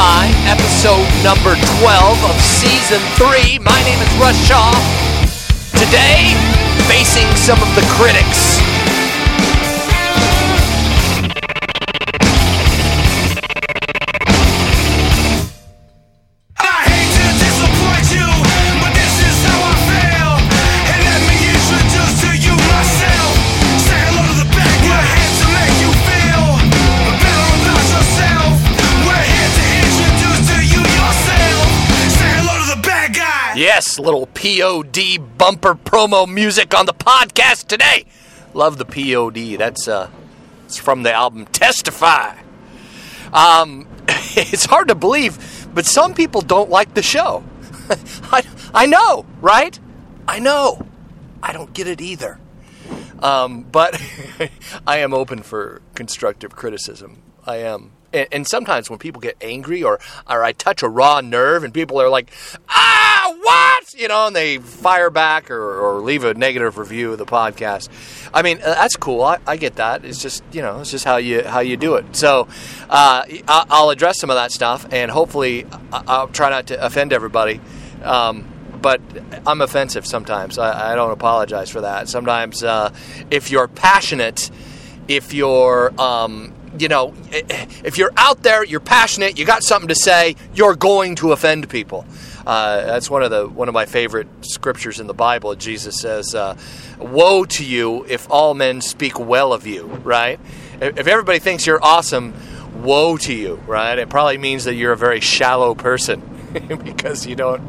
Episode number 12 of season 3. My name is Russ Shaw. Today, facing some of the critics. Little POD bumper promo music on the podcast today. Love the POD. That's uh it's from the album Testify. Um it's hard to believe, but some people don't like the show. I I know, right? I know. I don't get it either. Um, but I am open for constructive criticism. I am. And, and sometimes when people get angry or, or I touch a raw nerve and people are like, ah, what? You know, and they fire back or, or leave a negative review of the podcast. I mean, uh, that's cool. I, I get that. It's just, you know, it's just how you, how you do it. So uh, I'll address some of that stuff and hopefully I'll try not to offend everybody. Um, but I'm offensive sometimes. I, I don't apologize for that. Sometimes, uh, if you're passionate, if you're, um, you know, if you're out there, you're passionate, you got something to say, you're going to offend people. Uh, that's one of the one of my favorite scriptures in the Bible. Jesus says, uh, "Woe to you if all men speak well of you." Right? If everybody thinks you're awesome, woe to you. Right? It probably means that you're a very shallow person because you don't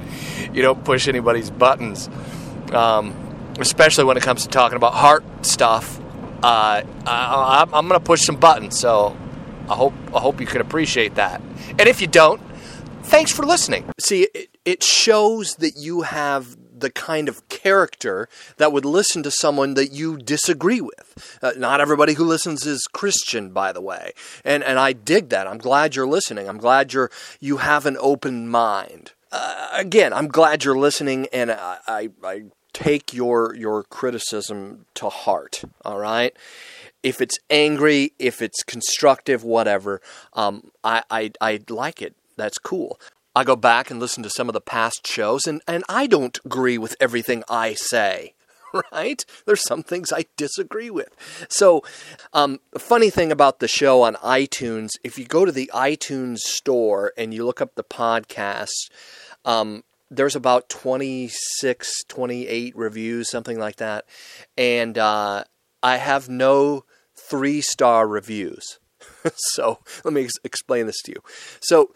you don't push anybody's buttons, um, especially when it comes to talking about heart stuff. Uh, I, I'm going to push some buttons, so I hope I hope you can appreciate that. And if you don't, thanks for listening. See, it, it shows that you have the kind of character that would listen to someone that you disagree with. Uh, not everybody who listens is Christian, by the way, and and I dig that. I'm glad you're listening. I'm glad you're you have an open mind. Uh, again, I'm glad you're listening, and I, I, I take your your criticism to heart. All right if it's angry, if it's constructive, whatever, um, I, I, I like it. That's cool. I go back and listen to some of the past shows, and, and I don't agree with everything I say. Right? There's some things I disagree with. So, um, funny thing about the show on iTunes, if you go to the iTunes store and you look up the podcast, um, there's about 26, 28 reviews, something like that. And uh, I have no three star reviews. so let me ex- explain this to you. So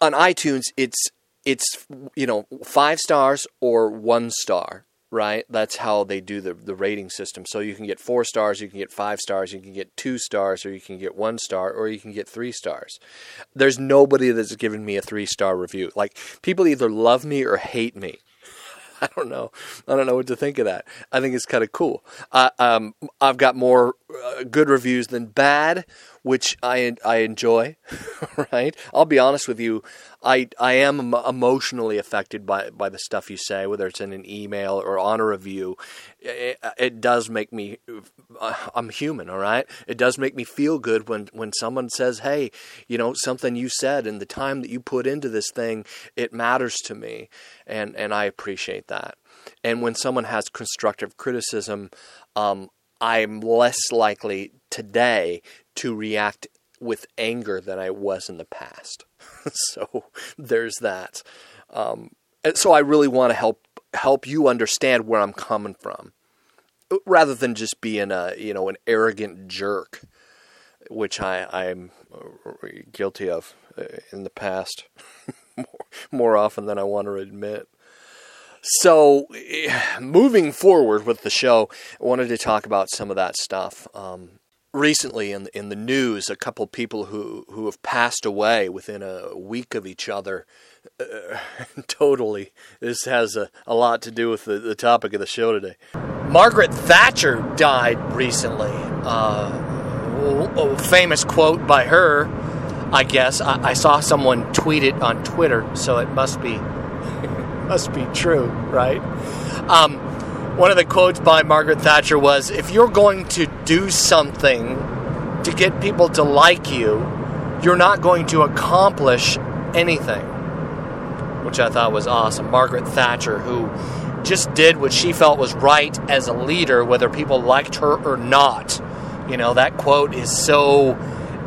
on iTunes, it's it's you know five stars or one star, right? That's how they do the the rating system. So you can get four stars, you can get five stars, you can get two stars, or you can get one star, or you can get three stars. There's nobody that's given me a three star review. Like people either love me or hate me. I don't know. I don't know what to think of that. I think it's kind of cool. Uh, um, I've got more uh, good reviews than bad, which I I enjoy. right? I'll be honest with you. I I am emotionally affected by by the stuff you say, whether it's in an email or on a review. It, it does make me. Uh, I'm human, all right. It does make me feel good when when someone says, "Hey, you know something you said and the time that you put into this thing, it matters to me," and and I appreciate that. And when someone has constructive criticism, um, I'm less likely today to react with anger than I was in the past. so there's that. Um, and so I really want to help help you understand where I'm coming from, rather than just being a you know an arrogant jerk, which I I'm guilty of uh, in the past more, more often than I want to admit. So, eh, moving forward with the show, I wanted to talk about some of that stuff. Um, recently, in in the news, a couple people who who have passed away within a week of each other. Uh, totally, this has a, a lot to do with the, the topic of the show today. Margaret Thatcher died recently. Uh, a famous quote by her, I guess. I, I saw someone tweet it on Twitter, so it must be must be true, right? Um, one of the quotes by Margaret Thatcher was If you're going to do something to get people to like you, you're not going to accomplish anything, which I thought was awesome. Margaret Thatcher, who just did what she felt was right as a leader, whether people liked her or not. You know, that quote is so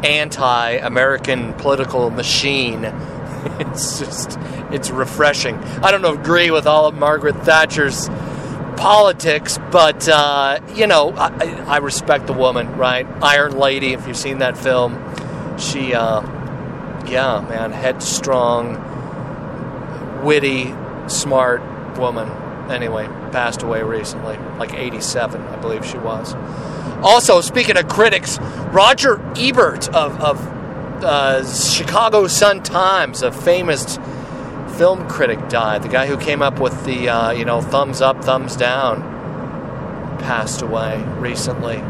anti American political machine. It's just, it's refreshing. I don't agree with all of Margaret Thatcher's politics, but, uh, you know, I, I respect the woman, right? Iron Lady, if you've seen that film, she, uh, yeah, man, headstrong, witty, smart woman. Anyway, passed away recently, like 87, I believe she was. Also, speaking of critics, Roger Ebert of, of uh, Chicago Sun Times, a famous film critic, died. The guy who came up with the, uh, you know, thumbs up, thumbs down, passed away recently.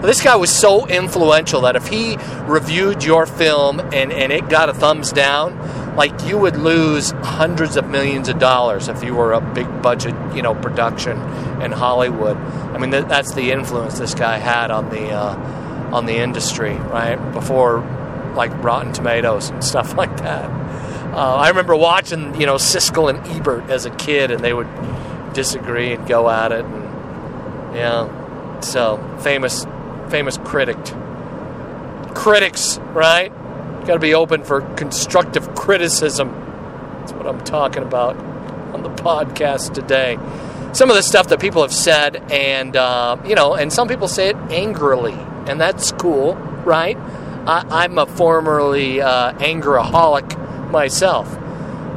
This guy was so influential that if he reviewed your film and, and it got a thumbs down, like you would lose hundreds of millions of dollars if you were a big budget, you know, production in Hollywood. I mean, th- that's the influence this guy had on the uh, on the industry, right? Before like Rotten Tomatoes and stuff like that. Uh, I remember watching, you know, Siskel and Ebert as a kid, and they would disagree and go at it, and yeah. So famous, famous critic. Critics, right? Got to be open for constructive criticism. That's what I'm talking about on the podcast today. Some of the stuff that people have said, and uh, you know, and some people say it angrily, and that's cool, right? I, I'm a formerly uh, angeraholic myself.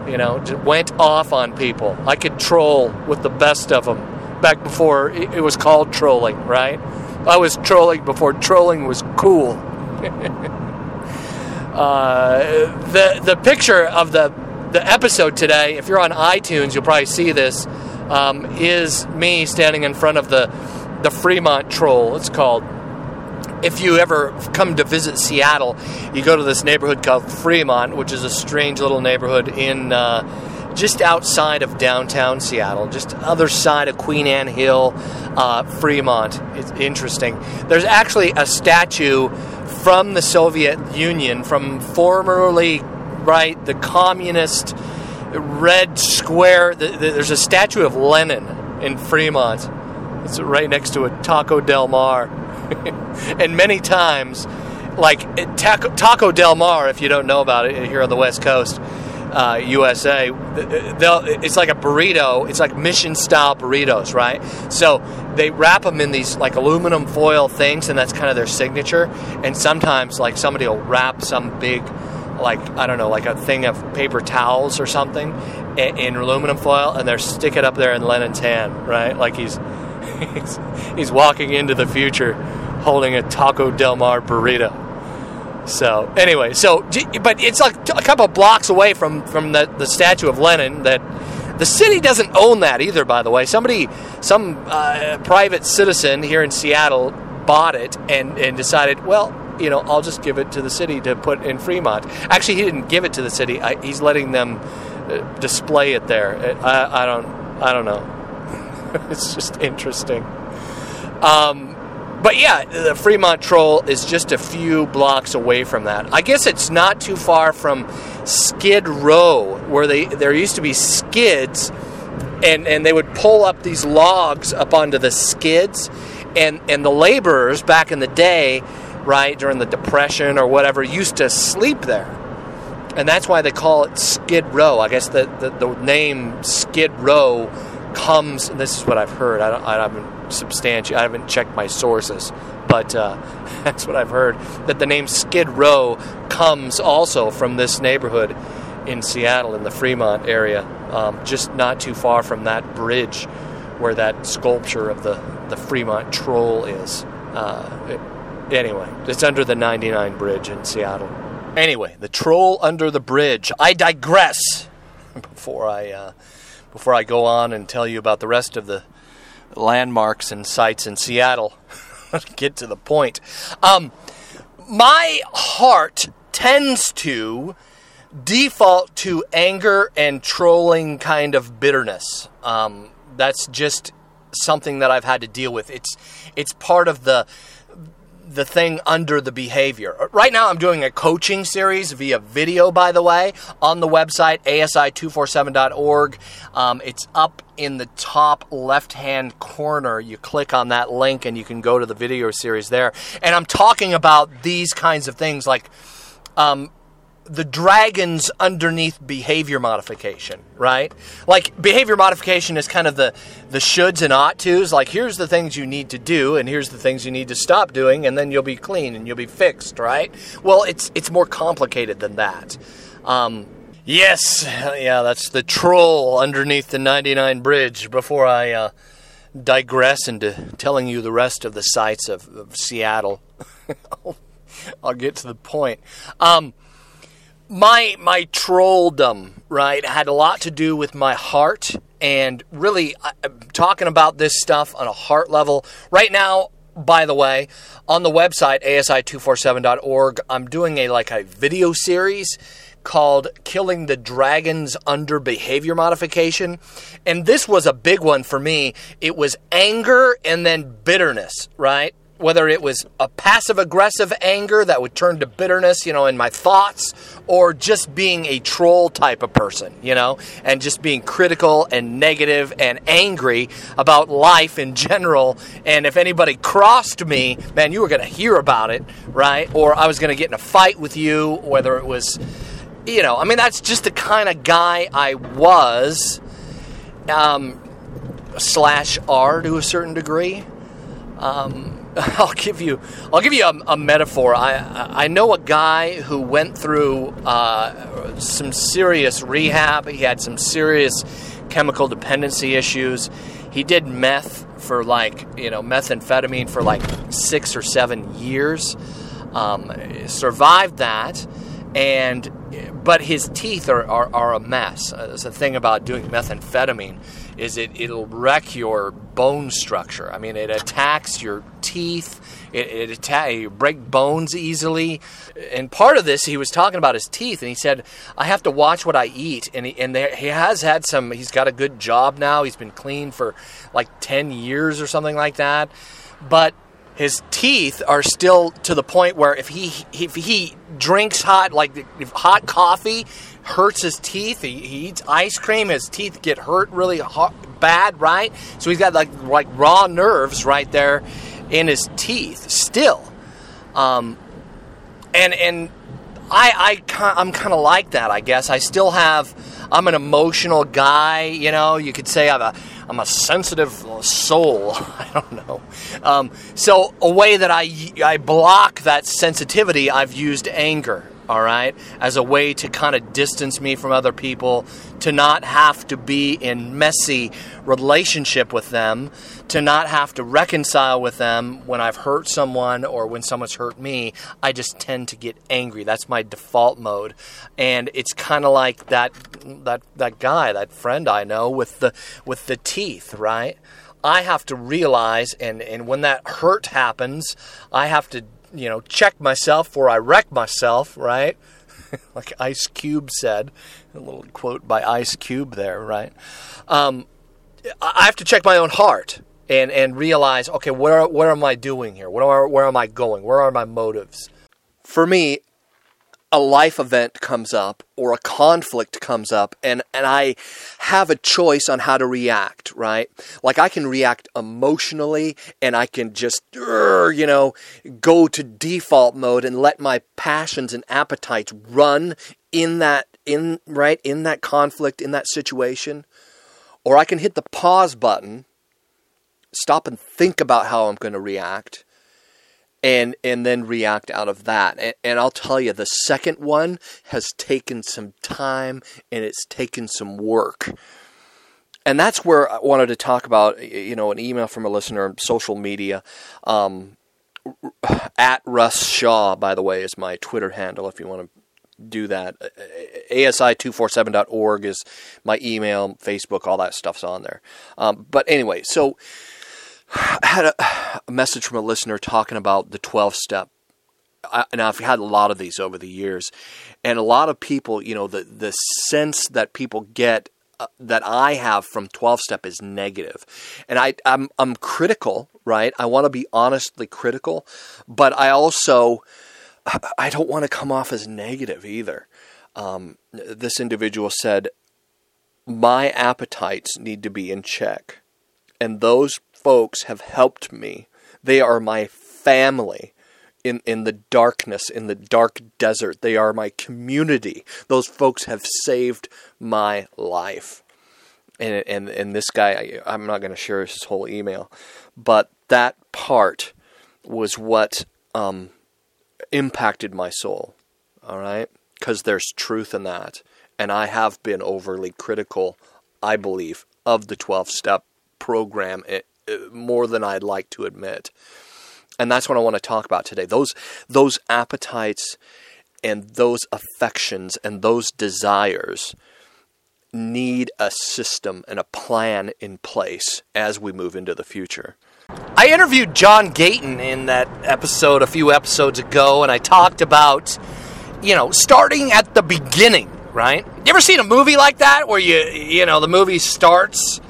You know, just went off on people. I could troll with the best of them back before it was called trolling, right? I was trolling before trolling was cool. Uh, the the picture of the the episode today, if you're on iTunes, you'll probably see this. Um, is me standing in front of the the Fremont Troll. It's called. If you ever come to visit Seattle, you go to this neighborhood called Fremont, which is a strange little neighborhood in uh, just outside of downtown Seattle, just other side of Queen Anne Hill, uh, Fremont. It's interesting. There's actually a statue from the Soviet Union, from formerly, right, the communist red square. The, the, there's a statue of Lenin in Fremont. It's right next to a Taco Del Mar. and many times, like Taco, Del Mar, if you don't know about it here on the West Coast, uh, USA, it's like a burrito. It's like mission style burritos, right? So they wrap them in these like aluminum foil things, and that's kind of their signature. And sometimes, like somebody will wrap some big, like I don't know, like a thing of paper towels or something in, in aluminum foil, and they're stick it up there in Lenin's hand, right? Like he's he's, he's walking into the future holding a Taco Del Mar burrito. So anyway, so but it's like a couple blocks away from from the, the statue of Lenin. That the city doesn't own that either. By the way, somebody, some uh, private citizen here in Seattle bought it and and decided, well, you know, I'll just give it to the city to put in Fremont. Actually, he didn't give it to the city. I, he's letting them uh, display it there. I, I don't I don't know. it's just interesting. Um, but yeah, the Fremont Troll is just a few blocks away from that. I guess it's not too far from Skid Row, where they there used to be skids, and and they would pull up these logs up onto the skids, and and the laborers back in the day, right during the Depression or whatever, used to sleep there. And that's why they call it Skid Row. I guess the, the, the name Skid Row comes. This is what I've heard. I, I haven't substantiated. I haven't checked my sources, but uh, that's what I've heard. That the name Skid Row comes also from this neighborhood in Seattle, in the Fremont area, um, just not too far from that bridge where that sculpture of the the Fremont Troll is. Uh, it- anyway, it's under the 99 Bridge in Seattle. Anyway, the troll under the bridge. I digress. Before I uh, before I go on and tell you about the rest of the landmarks and sites in Seattle, get to the point. Um, my heart tends to default to anger and trolling kind of bitterness. Um, that's just something that I've had to deal with. It's it's part of the the thing under the behavior. Right now, I'm doing a coaching series via video, by the way, on the website, asi247.org. Um, it's up in the top left hand corner. You click on that link and you can go to the video series there. And I'm talking about these kinds of things like um, the dragons underneath behavior modification, right? Like behavior modification is kind of the the shoulds and ought tos. Like here's the things you need to do, and here's the things you need to stop doing, and then you'll be clean and you'll be fixed, right? Well, it's it's more complicated than that. Um, yes, yeah, that's the troll underneath the 99 bridge. Before I uh, digress into telling you the rest of the sights of, of Seattle, I'll get to the point. Um, my my trolldom right had a lot to do with my heart and really I'm talking about this stuff on a heart level. Right now by the way on the website asi247.org i'm doing a like a video series called killing the dragons under behavior modification. And this was a big one for me. It was anger and then bitterness right whether it was a passive aggressive anger that would turn to bitterness, you know, in my thoughts, or just being a troll type of person, you know, and just being critical and negative and angry about life in general. And if anybody crossed me, man, you were going to hear about it, right? Or I was going to get in a fight with you, whether it was, you know, I mean, that's just the kind of guy I was, um, slash are to a certain degree. Um, I'll give you I'll give you a, a, metaphor. I I know a guy who went through uh, some serious rehab. He had some serious chemical dependency issues. He did meth for like you know methamphetamine for like six or seven years. Um, survived that, and but his teeth are, are, are a mess. Uh, a thing about doing methamphetamine is it it'll wreck your bone structure. I mean, it attacks your teeth. It, it you break bones easily. And part of this, he was talking about his teeth, and he said, "I have to watch what I eat." And he and there, he has had some. He's got a good job now. He's been clean for like ten years or something like that. But his teeth are still to the point where if he if he drinks hot like hot coffee hurts his teeth he, he eats ice cream his teeth get hurt really bad right so he's got like like raw nerves right there in his teeth still um, and and I, I I'm kind of like that I guess I still have I'm an emotional guy you know you could say I'm a I'm a sensitive soul. I don't know. Um, so a way that I I block that sensitivity, I've used anger. All right, as a way to kind of distance me from other people, to not have to be in messy relationship with them, to not have to reconcile with them when I've hurt someone or when someone's hurt me. I just tend to get angry. That's my default mode, and it's kind of like that that that guy, that friend I know with the with the teeth, right? I have to realize, and and when that hurt happens, I have to you know check myself before I wreck myself, right? like Ice Cube said, a little quote by Ice Cube there, right? Um, I have to check my own heart and and realize, okay, where where am I doing here? Where where am I going? Where are my motives? For me, a life event comes up or a conflict comes up and, and I have a choice on how to react, right? Like I can react emotionally and I can just, you know, go to default mode and let my passions and appetites run in that, in, right, in that conflict, in that situation. Or I can hit the pause button, stop and think about how I'm going to react and and then react out of that. And, and, I'll tell you, the second one has taken some time and it's taken some work. And that's where I wanted to talk about, you know, an email from a listener, on social media. Um, at Russ Shaw, by the way, is my Twitter handle if you want to do that. ASI247.org is my email, Facebook, all that stuff's on there. Um, but anyway, so I had a, a message from a listener talking about the 12 step. I, now, I've had a lot of these over the years, and a lot of people, you know, the, the sense that people get uh, that I have from 12 step is negative. And I, I'm, I'm critical, right? I want to be honestly critical, but I also I don't want to come off as negative either. Um, this individual said, "My appetites need to be in check." And those folks have helped me. They are my family in, in the darkness, in the dark desert. They are my community. Those folks have saved my life. And, and, and this guy, I'm not going to share his whole email, but that part was what um, impacted my soul. All right? Because there's truth in that. And I have been overly critical, I believe, of the 12 step program eh, more than I'd like to admit. And that's what I want to talk about today. Those those appetites and those affections and those desires need a system and a plan in place as we move into the future. I interviewed John Gayton in that episode a few episodes ago, and I talked about, you know, starting at the beginning, right? You ever seen a movie like that where you, you know, the movie starts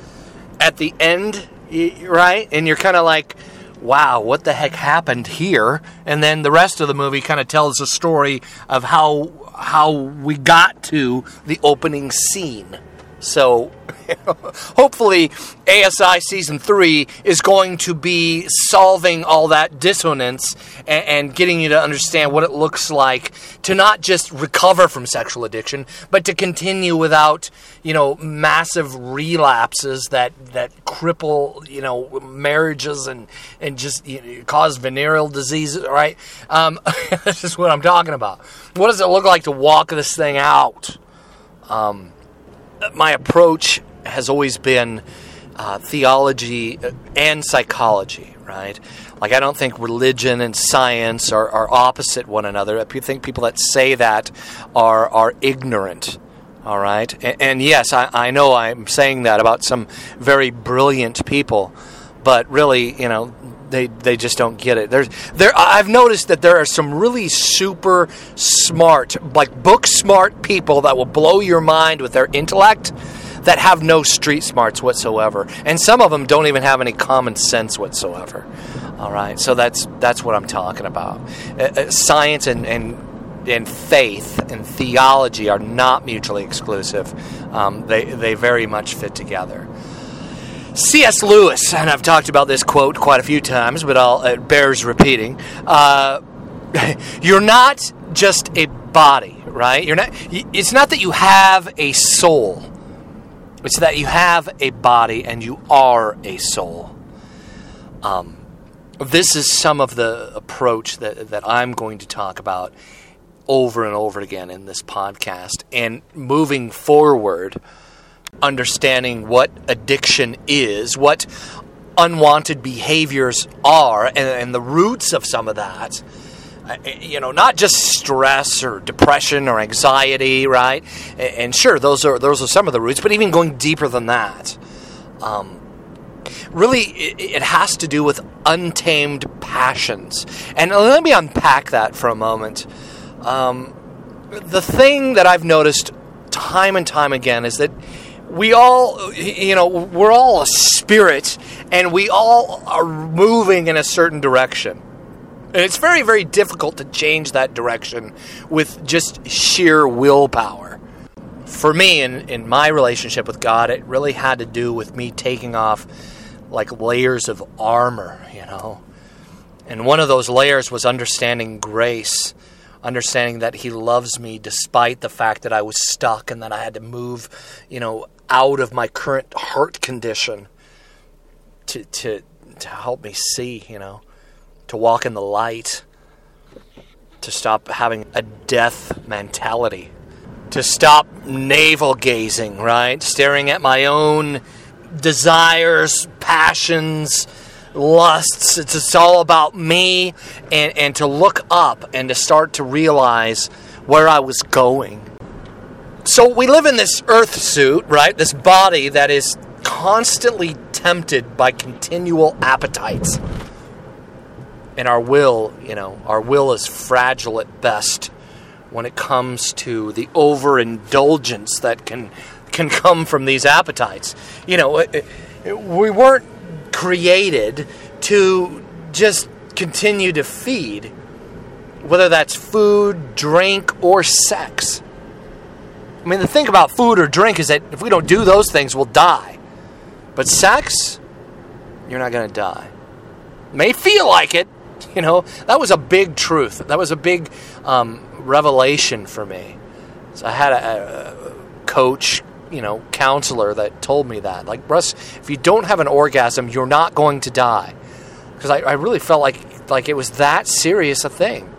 at the end, right? And you're kind of like, wow, what the heck happened here? And then the rest of the movie kind of tells a story of how how we got to the opening scene. So hopefully ASI season three is going to be solving all that dissonance and, and, getting you to understand what it looks like to not just recover from sexual addiction, but to continue without, you know, massive relapses that that cripple, you know, marriages and and just you know, cause venereal diseases. Right? Um, this is what I'm talking about. What does it look like to walk this thing out? Um, my approach has always been uh, theology and psychology, right? Like, I don't think religion and science are, are opposite one another. I think people that say that are, are ignorant, all right? And, and yes, I, I know I'm saying that about some very brilliant people, but really, you know, they they just don't get it. There's there I've noticed that there are some really super smart, like book smart people that will blow your mind with their intellect that have no street smarts whatsoever, and some of them don't even have any common sense whatsoever. All right, so that's that's what I'm talking about. Uh, uh, science and, and and faith and theology are not mutually exclusive. Um, they they very much fit together. C.S. Lewis, and I've talked about this quote quite a few times, but I'll, it bears repeating. Uh, you're not just a body, right? You're not. It's not that you have a soul. It's that you have a body and you are a soul. Um, this is some of the approach that, that I'm going to talk about over and over again in this podcast. And moving forward, understanding what addiction is, what unwanted behaviors are, and, and the roots of some of that uh, you know, not just stress or depression or anxiety, right? And sure, those are those are some of the roots, but even going deeper than that, um, really, it, has to do with untamed passions. And let me unpack that for a moment. Um, the thing that I've noticed time and time again is that we all, you know, we're all a spirit, and we all are moving in a certain direction and it's very, very difficult to change that direction with just sheer willpower. For me, in, in my relationship with God, it really had to do with me taking off like layers of armor, you know. And one of those layers was understanding grace, understanding that He loves me despite the fact that I was stuck and that I had to move, you know, out of my current heart condition to, to, to help me see, you know to walk in the light, to stop having a death mentality, to stop navel gazing, right? Staring at my own desires, passions, lusts. It's, it's all about me, and, and to look up and to start to realize where I was going. So we live in this earth suit, right? This body that is constantly tempted by continual appetites and our will, you know, our will is fragile at best when it comes to the overindulgence that can can come from these appetites. You know, we weren't created to just continue to feed, whether that's food, drink, or sex. I mean, the thing about food or drink is that if we don't do those things, we'll die. But sex, you're not going to die. May feel like it, you know. That was a big truth. That was a big um, revelation for me. So I had a, a coach, you know, counselor that told me that. Like, Russ, if you don't have an orgasm, you're not going to die. Because I, I really felt like like it was that serious a thing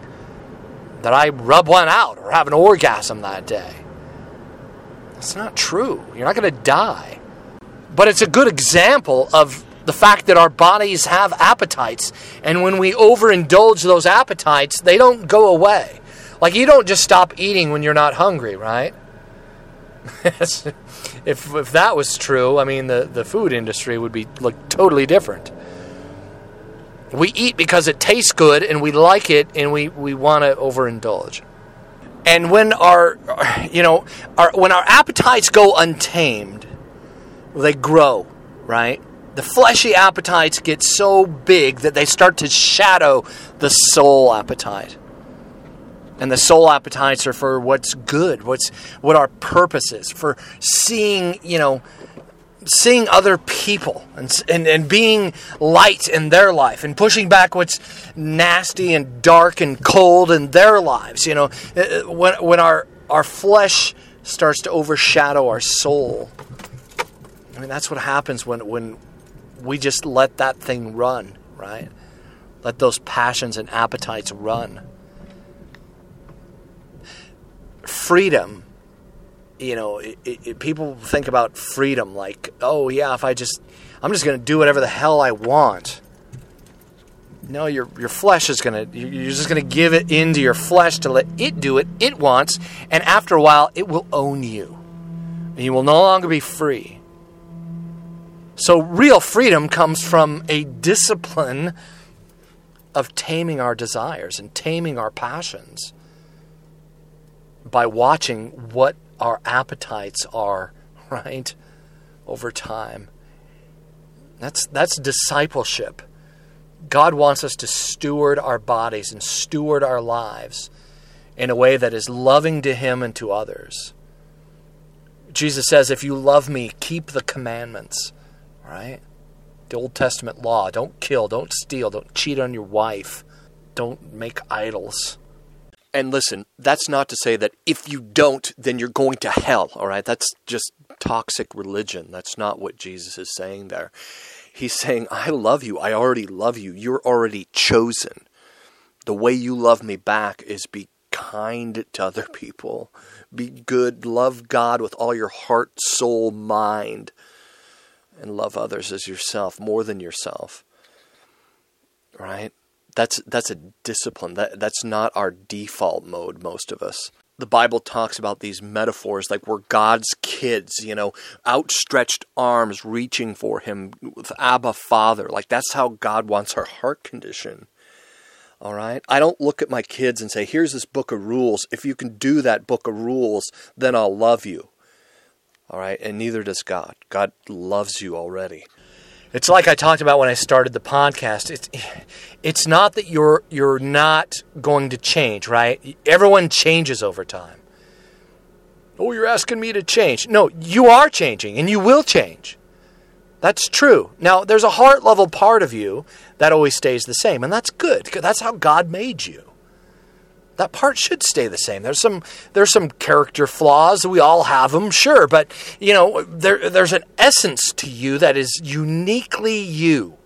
that I rub one out or have an orgasm that day. That's not true. You're not going to die. But it's a good example of the fact that our bodies have appetites. And when we overindulge those appetites, they don't go away. Like you don't just stop eating when you're not hungry, right? if, if that was true, I mean, the, the food industry would be look totally different. We eat because it tastes good and we like it and we, we want to overindulge. And when our, you know, our, when our appetites go untamed, they grow, right? The fleshy appetites get so big that they start to shadow the soul appetite. And the soul appetites are for what's good, what's what our purpose is, for seeing, you know, seeing other people and, and, and being light in their life and pushing back what's nasty and dark and cold in their lives. You know, Uh, uh, when, when our, our flesh starts to overshadow our soul, I mean, that's what happens when, when we just let that thing run, right? Let those passions and appetites run. Freedom you know, it, it, people think about freedom like, oh yeah, if I just, I'm just going to do whatever the hell I want. No, your your flesh is going to, you're just going to give it into your flesh to let it do it it wants, and after a while, it will own you, and you will no longer be free. So real freedom comes from a discipline of taming our desires and taming our passions by watching what our appetites are, right? Over time. That's that's discipleship. God wants us to steward our bodies and steward our lives in a way that is loving to him and to others. Jesus says, "If you love me, keep the commandments." Right? The Old Testament law, don't kill, don't steal, don't cheat on your wife, don't make idols. And listen, that's not to say that if you don't, then you're going to hell, all right? That's just toxic religion. That's not what Jesus is saying there. He's saying, I love you. I already love you. You're already chosen. The way you love me back is be kind to other people, be good, love God with all your heart, soul, mind, and love others as yourself, more than yourself. Right? That's that's a discipline. That that's not our default mode. Most of us. The Bible talks about these metaphors like we're God's kids, you know, outstretched arms reaching for Him with Abba Father. Like that's how God wants our heart condition. All right? I don't look at my kids and say, here's this book of rules. If you can do that book of rules, then I'll love you. All right? And neither does God. God loves you already. It's like I talked about when I started the podcast. It's it's not that you're you're not going to change, right? Everyone changes over time. Oh, you're asking me to change. No, you are changing and you will change. That's true. Now, there's a heart level part of you that always stays the same, and that's good that's how God made you that part should stay the same. There's some there's some character flaws. We all have them, sure, but you know there there's an essence to you that is uniquely you.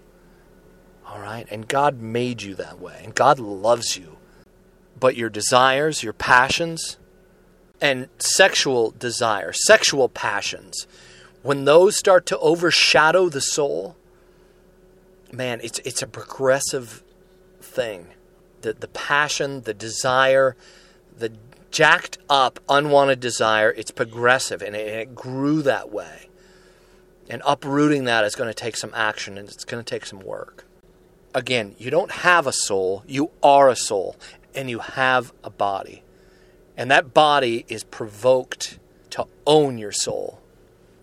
All right, and God made you that way, and God loves you. But your desires, your passions, and sexual desire, sexual passions, when those start to overshadow the soul, man, it's it's a progressive thing the, the passion, the desire, the jacked up, unwanted desire, it's progressive and it, and it grew that way. And uprooting that is going to take some action and it's going to take some work. Again, you don't have a soul, you are a soul, and you have a body. And that body is provoked to own your soul.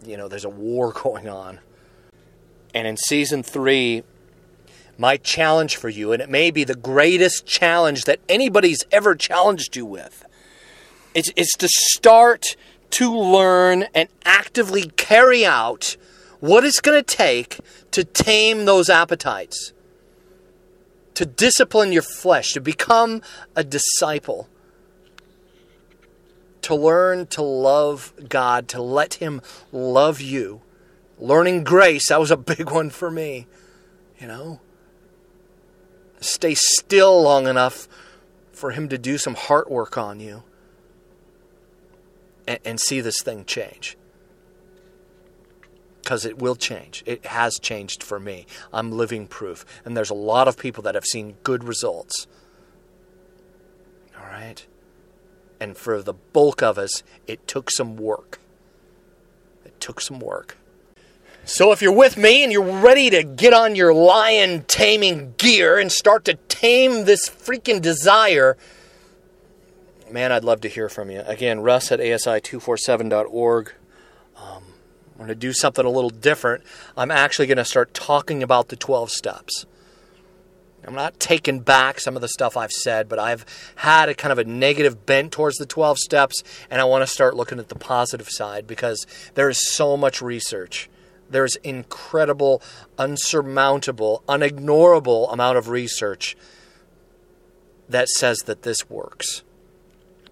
You know, there's a war going on. And in season three, My challenge for you, and it may be the greatest challenge that anybody's ever challenged you with, it's to start to learn and actively carry out what it's going to take to tame those appetites, to discipline your flesh, to become a disciple, to learn to love God, to let Him love you. Learning grace, that was a big one for me, you know. Stay still long enough for Him to do some heart work on you and, and see this thing change. Because it will change. It has changed for me. I'm living proof. And there's a lot of people that have seen good results. All right? And for the bulk of us, it took some work. It took some work. So if you're with me and you're ready to get on your lion taming gear and start to tame this freaking desire, man, I'd love to hear from you. Again, russ at asi247.org. Um, I'm going to do something a little different. I'm actually going to start talking about the 12 steps. I'm not taking back some of the stuff I've said, but I've had a kind of a negative bent towards the 12 steps, and I want to start looking at the positive side because there is so much research. There's incredible, unsurmountable, unignorable amount of research that says that this works.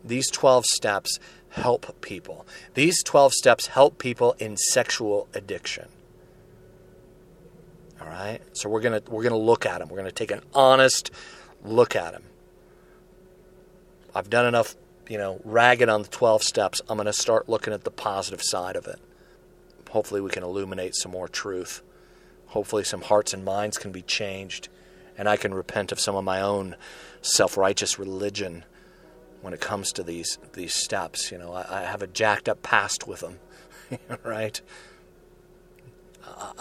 These 12 steps help people. These 12 steps help people in sexual addiction. All right? So we're going to we're going to look at them. We're going to take an honest look at them. I've done enough, you know, ragging on the 12 steps. I'm going to start looking at the positive side of it. Hopefully we can illuminate some more truth. Hopefully some hearts and minds can be changed and I can repent of some of my own self-righteous religion when it comes to these these steps. You know, I, I have a jacked up past with them, right? I,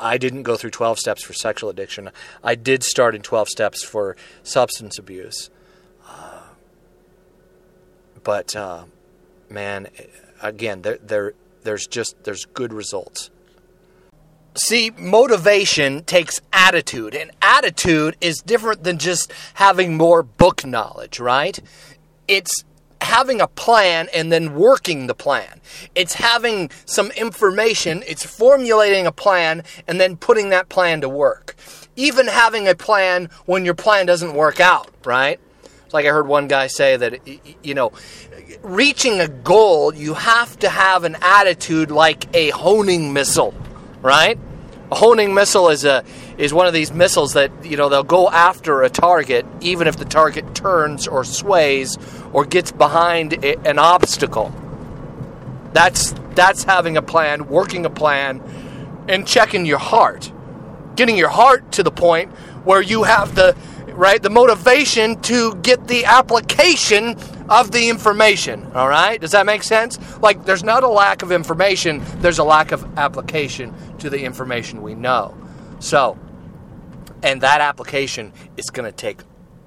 I didn't go through 12 steps for sexual addiction. I did start in 12 steps for substance abuse. Uh, but uh, man, again, there, there there's just there's good results. See, motivation takes attitude, and attitude is different than just having more book knowledge, right? It's having a plan and then working the plan. It's having some information, it's formulating a plan and then putting that plan to work. Even having a plan when your plan doesn't work out, right? Like I heard one guy say that, you know, reaching a goal, you have to have an attitude like a honing missile right? A honing missile is a is one of these missiles that you know they'll go after a target even if the target turns or sways or gets behind an obstacle. That's that's having a plan, working a plan, and checking your heart, getting your heart to the point where you have the right the motivation to get the application of the information. All right? Does that make sense? Like, there's not a lack of information, there's a lack of application to the information we know. So, and that application is going to take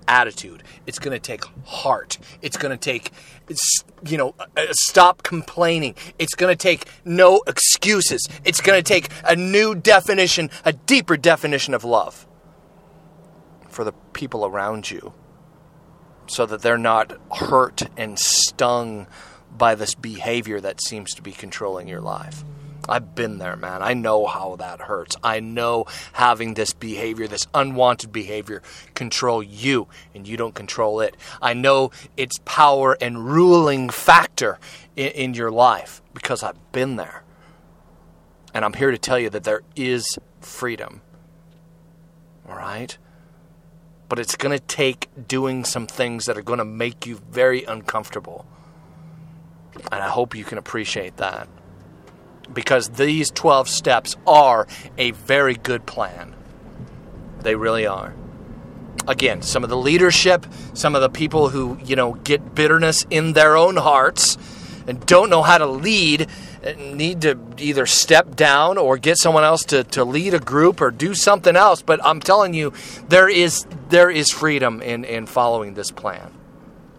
attitude. It's going to take heart. It's going to take, you know, stop complaining. It's going to take no excuses. It's going to take a new definition, a deeper definition of love for the people around you so that they're not hurt and stung by this behavior that seems to be controlling your life. I've been there, man. I know how that hurts. I know having this behavior, this unwanted behavior, control you and you don't control it. I know its power and ruling factor in, in your life because I've been there. And I'm here to tell you that there is freedom. All right? But it's going to take doing some things that are going to make you very uncomfortable. And I hope you can appreciate that. Because these 12 steps are a very good plan. They really are. Again, some of the leadership, some of the people who, you know, get bitterness in their own hearts and don't know how to lead need to either step down or get someone else to, to lead a group or do something else. But I'm telling you, there is there is freedom in, in following this plan.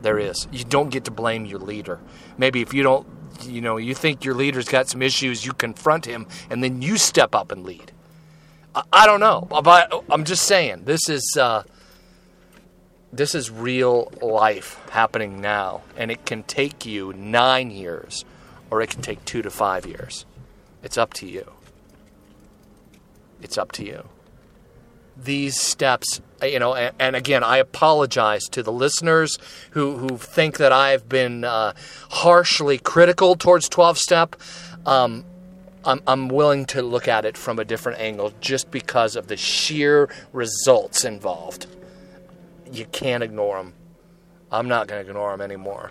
There is. You don't get to blame your leader. Maybe if you don't you know, you think your leader's got some issues, you confront him and then you step up and lead. I, I don't know, but I'm just saying this is uh, this is real life happening now, and it can take you nine years, or it can take two to five years. It's up to you. It's up to you. These steps, you know, and, and again, I apologize to the listeners who, who think that I've been uh, harshly critical towards 12 step. Um, I'm, I'm willing to look at it from a different angle just because of the sheer results involved. You can't ignore them. I'm not going to ignore them anymore.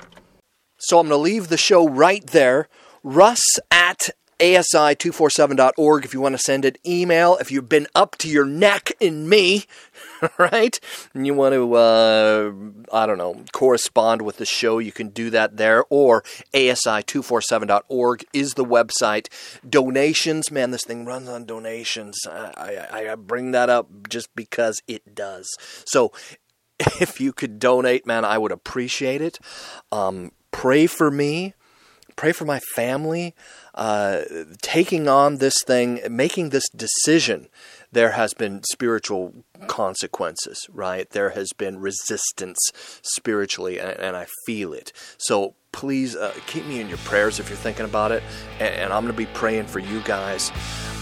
So I'm going to leave the show right there. Russ at asi247.org if you want to send an email. If you've been up to your neck in me, right? And you want to, uh, I don't know, correspond with the show, you can do that there. Or asi247.org is the website. Donations, man, this thing runs on donations. I, I, I bring that up just because it does. So if you could donate, man, I would appreciate it. Um, pray for me. Pray for my family. Uh, taking on this thing, making this decision, there has been spiritual consequences, right? There has been resistance spiritually, and, and I feel it. So please uh, keep me in your prayers if you're thinking about it, and, and I'm going to be praying for you guys.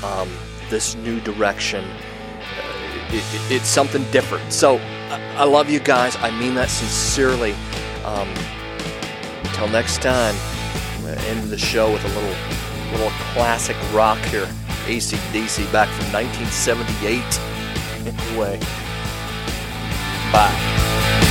Um, this new direction, uh, it, it, it's something different. So I, I love you guys. I mean that sincerely. Um, until next time, I'm gonna end the show with a little little classic rock here. ACDC back from 1978. Anyway, bye.